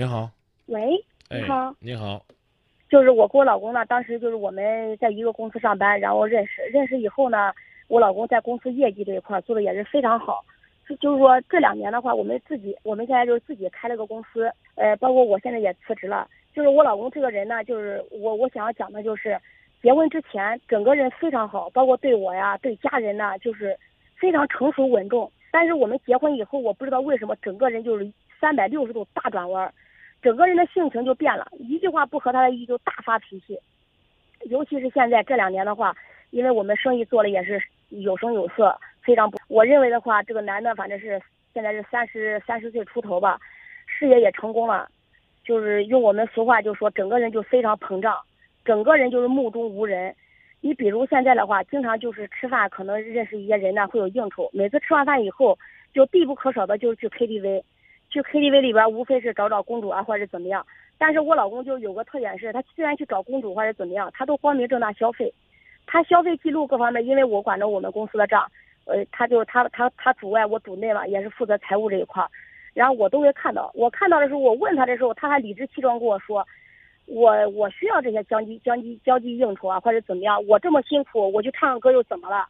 你好，喂，哎你好，你好，就是我跟我老公呢，当时就是我们在一个公司上班，然后认识，认识以后呢，我老公在公司业绩这一块做的也是非常好。就就是说这两年的话，我们自己我们现在就是自己开了个公司，呃，包括我现在也辞职了。就是我老公这个人呢，就是我我想要讲的就是，结婚之前整个人非常好，包括对我呀，对家人呢，就是非常成熟稳重。但是我们结婚以后，我不知道为什么整个人就是三百六十度大转弯儿，整个人的性情就变了，一句话不合他的意就大发脾气。尤其是现在这两年的话，因为我们生意做的也是有声有色，非常不。我认为的话，这个男的反正是现在是三十三十岁出头吧，事业也成功了，就是用我们俗话就说，整个人就非常膨胀，整个人就是目中无人。你比如现在的话，经常就是吃饭，可能认识一些人呢，会有应酬。每次吃完饭以后，就必不可少的就是去 KTV，去 KTV 里边无非是找找公主啊，或者怎么样。但是我老公就有个特点是，他虽然去找公主或者怎么样，他都光明正大消费。他消费记录各方面，因为我管着我们公司的账，呃，他就他他他主外，我主内嘛，也是负责财务这一块儿，然后我都会看到。我看到的时候，我问他的时候，他还理直气壮跟我说，我我需要这些交际交际交际应酬啊，或者怎么样，我这么辛苦，我去唱个歌又怎么了？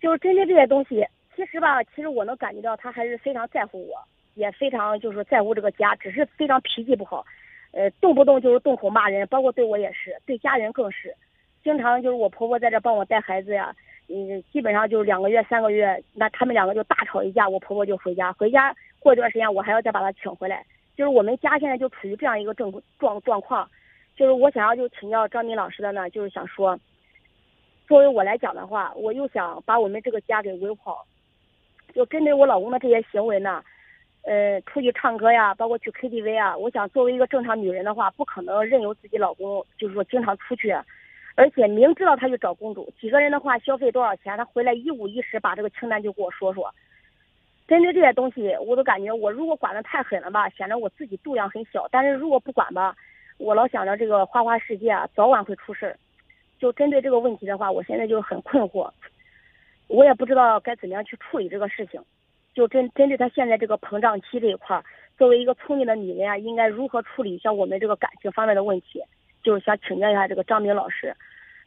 就是针对这些东西，其实吧，其实我能感觉到他还是非常在乎我，也非常就是在乎这个家，只是非常脾气不好，呃，动不动就是动口骂人，包括对我也是，对家人更是。经常就是我婆婆在这帮我带孩子呀，嗯，基本上就是两个月、三个月，那他们两个就大吵一架，我婆婆就回家，回家过一段时间我还要再把她请回来，就是我们家现在就处于这样一个状状状况，就是我想要就请教张明老师的呢，就是想说，作为我来讲的话，我又想把我们这个家给维护好，就针对我老公的这些行为呢，呃，出去唱歌呀，包括去 KTV 啊，我想作为一个正常女人的话，不可能任由自己老公就是说经常出去。而且明知道他去找公主，几个人的话消费多少钱，他回来一五一十把这个清单就给我说说。针对这些东西，我都感觉我如果管得太狠了吧，显得我自己度量很小；但是如果不管吧，我老想着这个花花世界啊，早晚会出事儿。就针对这个问题的话，我现在就很困惑，我也不知道该怎么样去处理这个事情。就针针对他现在这个膨胀期这一块儿，作为一个聪明的女人啊，应该如何处理像我们这个感情方面的问题？就是想请教一下这个张明老师，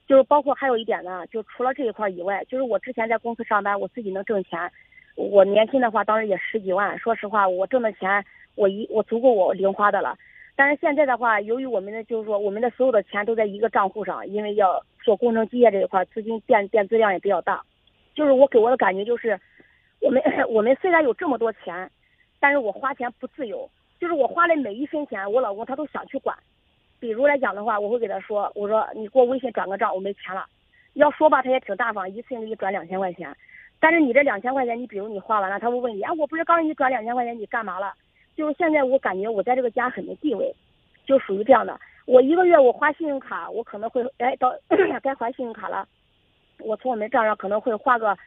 就是包括还有一点呢，就除了这一块以外，就是我之前在公司上班，我自己能挣钱，我年薪的话当时也十几万，说实话，我挣的钱我一我足够我零花的了。但是现在的话，由于我们的就是说我们的所有的钱都在一个账户上，因为要做工程机械这一块，资金变变资量也比较大，就是我给我的感觉就是，我们 我们虽然有这么多钱，但是我花钱不自由，就是我花的每一分钱，我老公他都想去管。比如来讲的话，我会给他说：“我说你给我微信转个账，我没钱了。”要说吧，他也挺大方，一次性给你转两千块钱。但是你这两千块钱，你比如你花完了，他会问你：“啊，我不是刚给你转两千块钱，你干嘛了？”就是现在我感觉我在这个家很没地位，就属于这样的。我一个月我花信用卡，我可能会哎到 该还信用卡了，我从我们账上可能会花个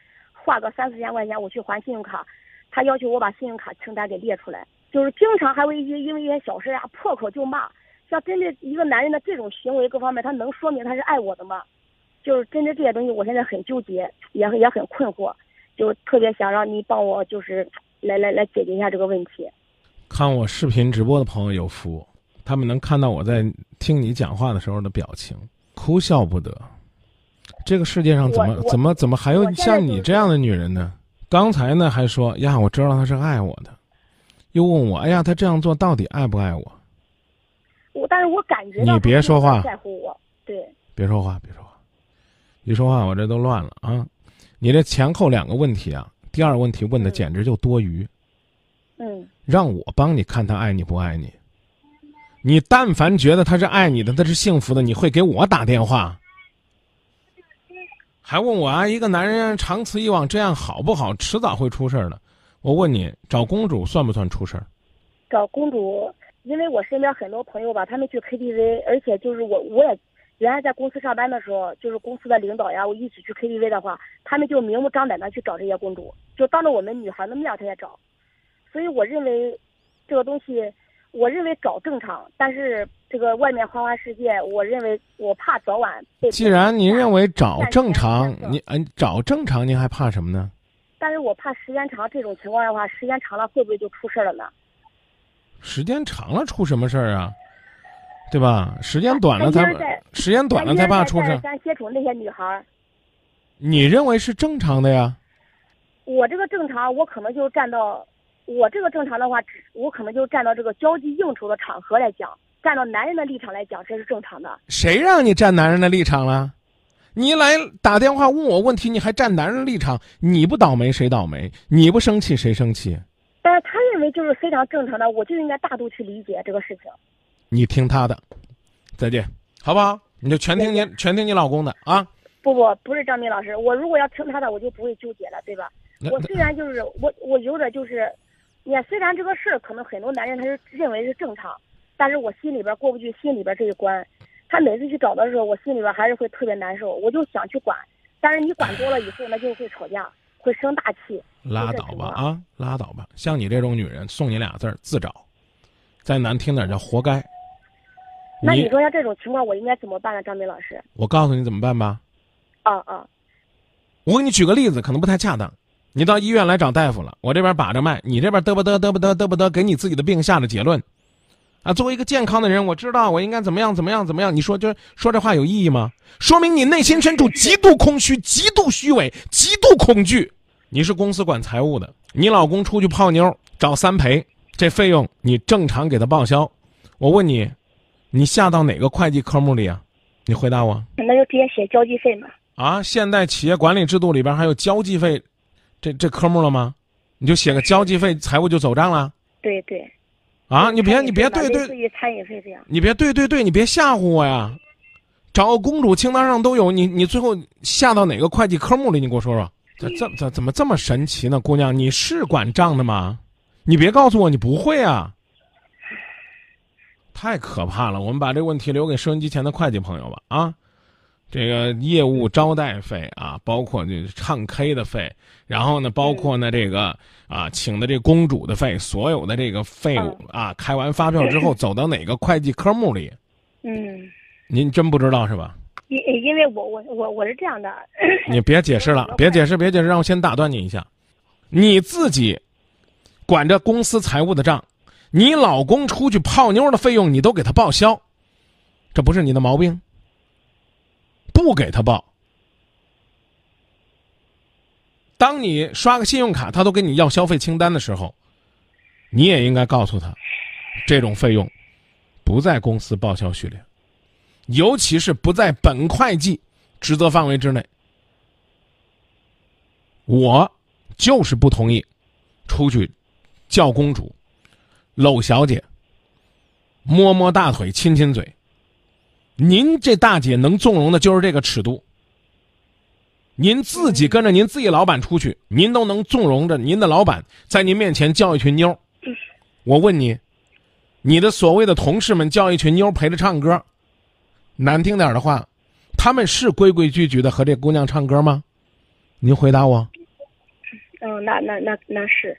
花个三四千块钱我去还信用卡。他要求我把信用卡清单给列出来，就是经常还会因因为一些小事啊破口就骂。像针对一个男人的这种行为各方面，他能说明他是爱我的吗？就是针对这些东西，我现在很纠结，也也很困惑，就特别想让你帮我，就是来来来解决一下这个问题。看我视频直播的朋友有福，他们能看到我在听你讲话的时候的表情，哭笑不得。这个世界上怎么怎么怎么还有像你这样的女人呢？刚才呢还说呀，我知道他是爱我的，又问我，哎呀，他这样做到底爱不爱我？我，但是我感觉你别说话，在乎我，对，别说话，别说话，一说话我这都乱了啊！你这前后两个问题啊，第二问题问的简直就多余。嗯，让我帮你看他爱你不爱你。你但凡觉得他是爱你的，他是幸福的，你会给我打电话，还问我啊？一个男人长此以往这样好不好？迟早会出事儿的。我问你，找公主算不算出事儿？找公主。因为我身边很多朋友吧，他们去 KTV，而且就是我，我也原来在公司上班的时候，就是公司的领导呀，我一起去 KTV 的话，他们就明目张胆的去找这些公主，就当着我们女孩的面他也找。所以我认为，这个东西，我认为找正常，但是这个外面花花世界，我认为我怕早晚被。既然您认为找正常，您嗯找正常，您还怕什么呢？但是我怕时间长，这种情况的话，时间长了会不会就出事了呢？时间长了出什么事儿啊？对吧？时间短了他才时间短了才怕出事儿。咱接触那些女孩儿，你认为是正常的呀？我这个正常，我可能就站到我这个正常的话，只我可能就站到这个交际应酬的场合来讲，站到男人的立场来讲，这是正常的。谁让你站男人的立场了？你来打电话问我问题，你还站男人立场？你不倒霉谁倒霉？你不生气谁生气？但是他认为就是非常正常的，我就应该大度去理解这个事情。你听他的，再见，好不好？你就全听你全听你老公的啊！不不，不是张明老师，我如果要听他的，我就不会纠结了，对吧？我虽然就是我我有点就是，你看虽然这个事儿可能很多男人他是认为是正常，但是我心里边过不去心里边这一关。他每次去找的时候，我心里边还是会特别难受，我就想去管，但是你管多了以后，那就会吵架，会生大气。拉倒吧啊，拉倒吧！像你这种女人，送你俩字儿自找，再难听点叫活该。那你说像这种情况，我应该怎么办呢？张明老师？我告诉你怎么办吧。啊啊！我给你举个例子，可能不太恰当。你到医院来找大夫了，我这边把着脉，你这边嘚不嘚嘚不嘚嘚不嘚，给你自己的病下了结论。啊，作为一个健康的人，我知道我应该怎么样怎么样怎么样。你说就说这话有意义吗？说明你内心深处极度空虚、极度虚伪、极度恐惧。你是公司管财务的，你老公出去泡妞找三陪，这费用你正常给他报销。我问你，你下到哪个会计科目里啊？你回答我。那就直接写交际费嘛。啊，现代企业管理制度里边还有交际费，这这科目了吗？你就写个交际费，财务就走账了。对对。啊，你别你别对对，类似于餐饮费这样。你别对对对，你别吓唬我呀！找个公主清单上都有，你你最后下到哪个会计科目里？你给我说说，这这怎怎么这么神奇呢？姑娘，你是管账的吗？你别告诉我你不会啊！太可怕了！我们把这个问题留给收音机前的会计朋友吧啊！这个业务招待费啊，包括这唱 K 的费，然后呢，包括呢这个啊请的这公主的费，所有的这个费用啊，开完发票之后走到哪个会计科目里？嗯，您真不知道是吧？因因为我我我我是这样的。你别解释了，别解释，别解释，让我先打断你一下，你自己管着公司财务的账，你老公出去泡妞的费用你都给他报销，这不是你的毛病。不给他报。当你刷个信用卡，他都跟你要消费清单的时候，你也应该告诉他，这种费用不在公司报销序列，尤其是不在本会计职责范围之内。我就是不同意出去叫公主、搂小姐、摸摸大腿、亲亲嘴。您这大姐能纵容的就是这个尺度。您自己跟着您自己老板出去，您都能纵容着您的老板在您面前叫一群妞。我问你，你的所谓的同事们叫一群妞陪着唱歌，难听点的话，他们是规规矩矩的和这姑娘唱歌吗？您回答我。嗯，那那那那是，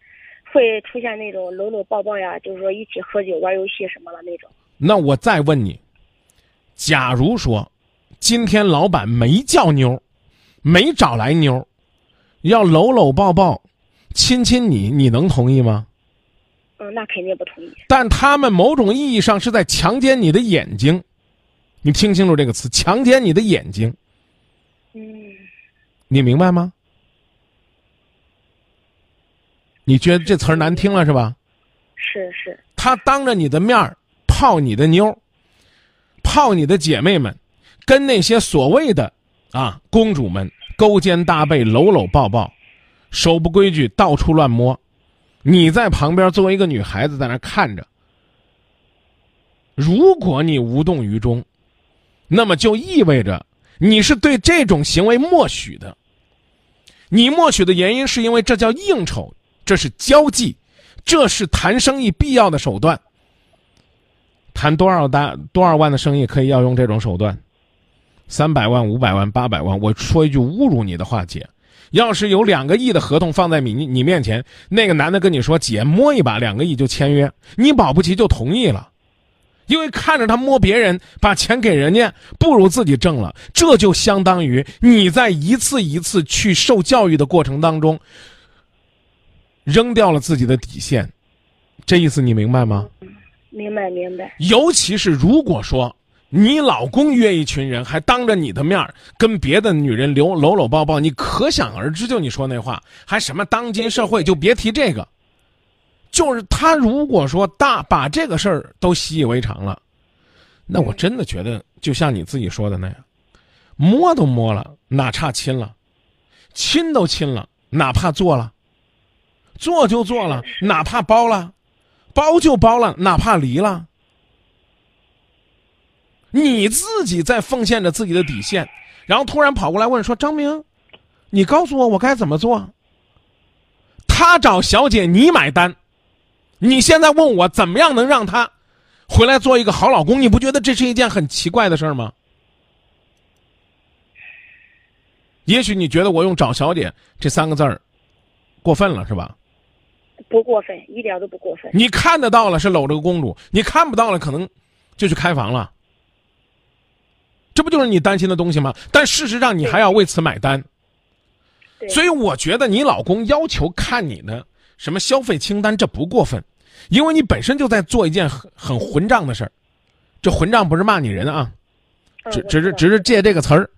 会出现那种搂搂抱抱呀，就是说一起喝酒玩游戏什么的那种。那我再问你。假如说，今天老板没叫妞，没找来妞，要搂搂抱抱、亲亲你，你能同意吗？嗯，那肯定不同意。但他们某种意义上是在强奸你的眼睛，你听清楚这个词：强奸你的眼睛。嗯，你明白吗？你觉得这词儿难听了是吧？是是。他当着你的面儿泡你的妞。泡你的姐妹们，跟那些所谓的啊公主们勾肩搭背、搂搂抱抱，手不规矩，到处乱摸。你在旁边作为一个女孩子在那看着。如果你无动于衷，那么就意味着你是对这种行为默许的。你默许的原因是因为这叫应酬，这是交际，这是谈生意必要的手段。谈多少大多少万的生意可以要用这种手段？三百万、五百万、八百万，我说一句侮辱你的话，姐，要是有两个亿的合同放在你你面前，那个男的跟你说，姐摸一把两个亿就签约，你保不齐就同意了，因为看着他摸别人，把钱给人家，不如自己挣了，这就相当于你在一次一次去受教育的过程当中，扔掉了自己的底线，这意思你明白吗？嗯明白明白。尤其是如果说你老公约一群人，还当着你的面跟别的女人搂搂搂抱抱，你可想而知。就你说那话，还什么当今社会，就别提这个。就是他如果说大把这个事儿都习以为常了，那我真的觉得就像你自己说的那样，摸都摸了，哪差亲了？亲都亲了，哪怕做了？做就做了，哪怕包了？包就包了，哪怕离了？你自己在奉献着自己的底线，然后突然跑过来问说：“张明，你告诉我我该怎么做？”他找小姐，你买单。你现在问我怎么样能让他回来做一个好老公？你不觉得这是一件很奇怪的事儿吗？也许你觉得我用“找小姐”这三个字儿过分了，是吧？不过分，一点都不过分。你看得到了是搂着个公主，你看不到了可能就去开房了。这不就是你担心的东西吗？但事实上你还要为此买单。所以我觉得你老公要求看你的什么消费清单，这不过分。因为你本身就在做一件很很混账的事儿，这混账不是骂你人啊，只只是只是借这个词儿，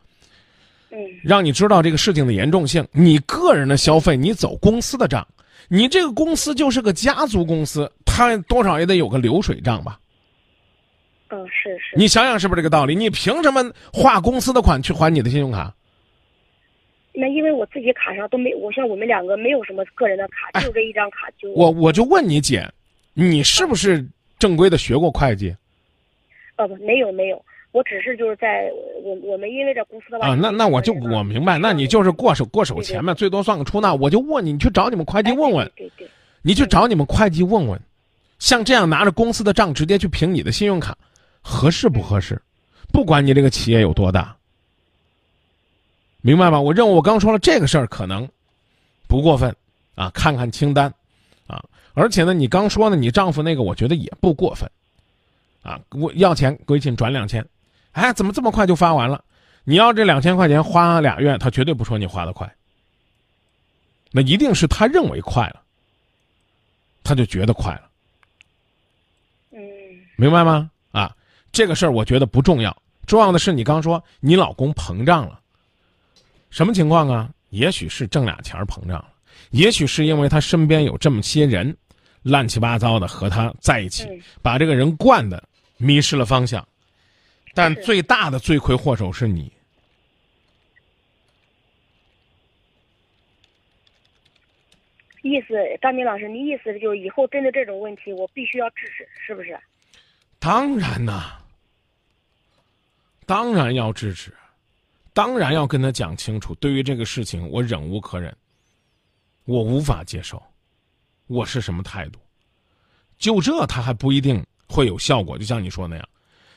嗯，让你知道这个事情的严重性。你个人的消费，你走公司的账，你这个公司就是个家族公司，它多少也得有个流水账吧？嗯，是是。你想想是不是这个道理？你凭什么划公司的款去还你的信用卡？那因为我自己卡上都没，我像我们两个没有什么个人的卡，就这一张卡就。我我就问你姐。你是不是正规的学过会计？哦不，没有没有，我只是就是在我我们因为这公司的啊，那那我就我明白，那你就是过手过手钱嘛，最多算个出纳。我就问你，你去找你们会计问问，对对，你去找你们会计问问，像这样拿着公司的账直接去凭你的信用卡，合适不合适？不管你这个企业有多大，明白吗？我认为我刚说了这个事儿可能不过分啊，看看清单啊。而且呢，你刚说呢，你丈夫那个，我觉得也不过分，啊，我要钱归信转两千，哎，怎么这么快就发完了？你要这两千块钱花俩月，他绝对不说你花的快，那一定是他认为快了，他就觉得快了，嗯，明白吗？啊，这个事儿我觉得不重要，重要的是你刚说你老公膨胀了，什么情况啊？也许是挣俩钱膨胀了，也许是因为他身边有这么些人。乱七八糟的和他在一起，把这个人惯的迷失了方向，但最大的罪魁祸首是你。意思，张明老师，你意思就是以后针对这种问题，我必须要制止，是不是？当然呐，当然要制止，当然要跟他讲清楚。对于这个事情，我忍无可忍，我无法接受。我是什么态度？就这他还不一定会有效果。就像你说那样，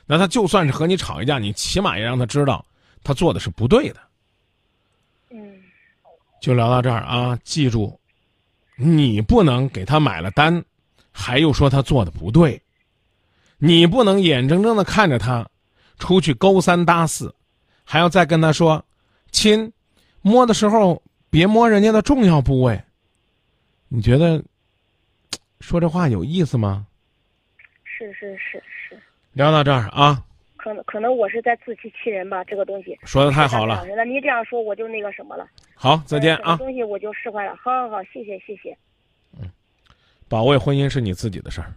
那他就算是和你吵一架，你起码也让他知道他做的是不对的。嗯，就聊到这儿啊！记住，你不能给他买了单，还又说他做的不对。你不能眼睁睁的看着他出去勾三搭四，还要再跟他说：“亲，摸的时候别摸人家的重要部位。”你觉得？说这话有意思吗？是是是是。聊到这儿啊。可能可能我是在自欺欺人吧，这个东西。说的太好了。那你这样说，我就那个什么了。好，再见啊。东西我就释怀了。好好好，谢谢谢谢。嗯，保卫婚姻是你自己的事儿。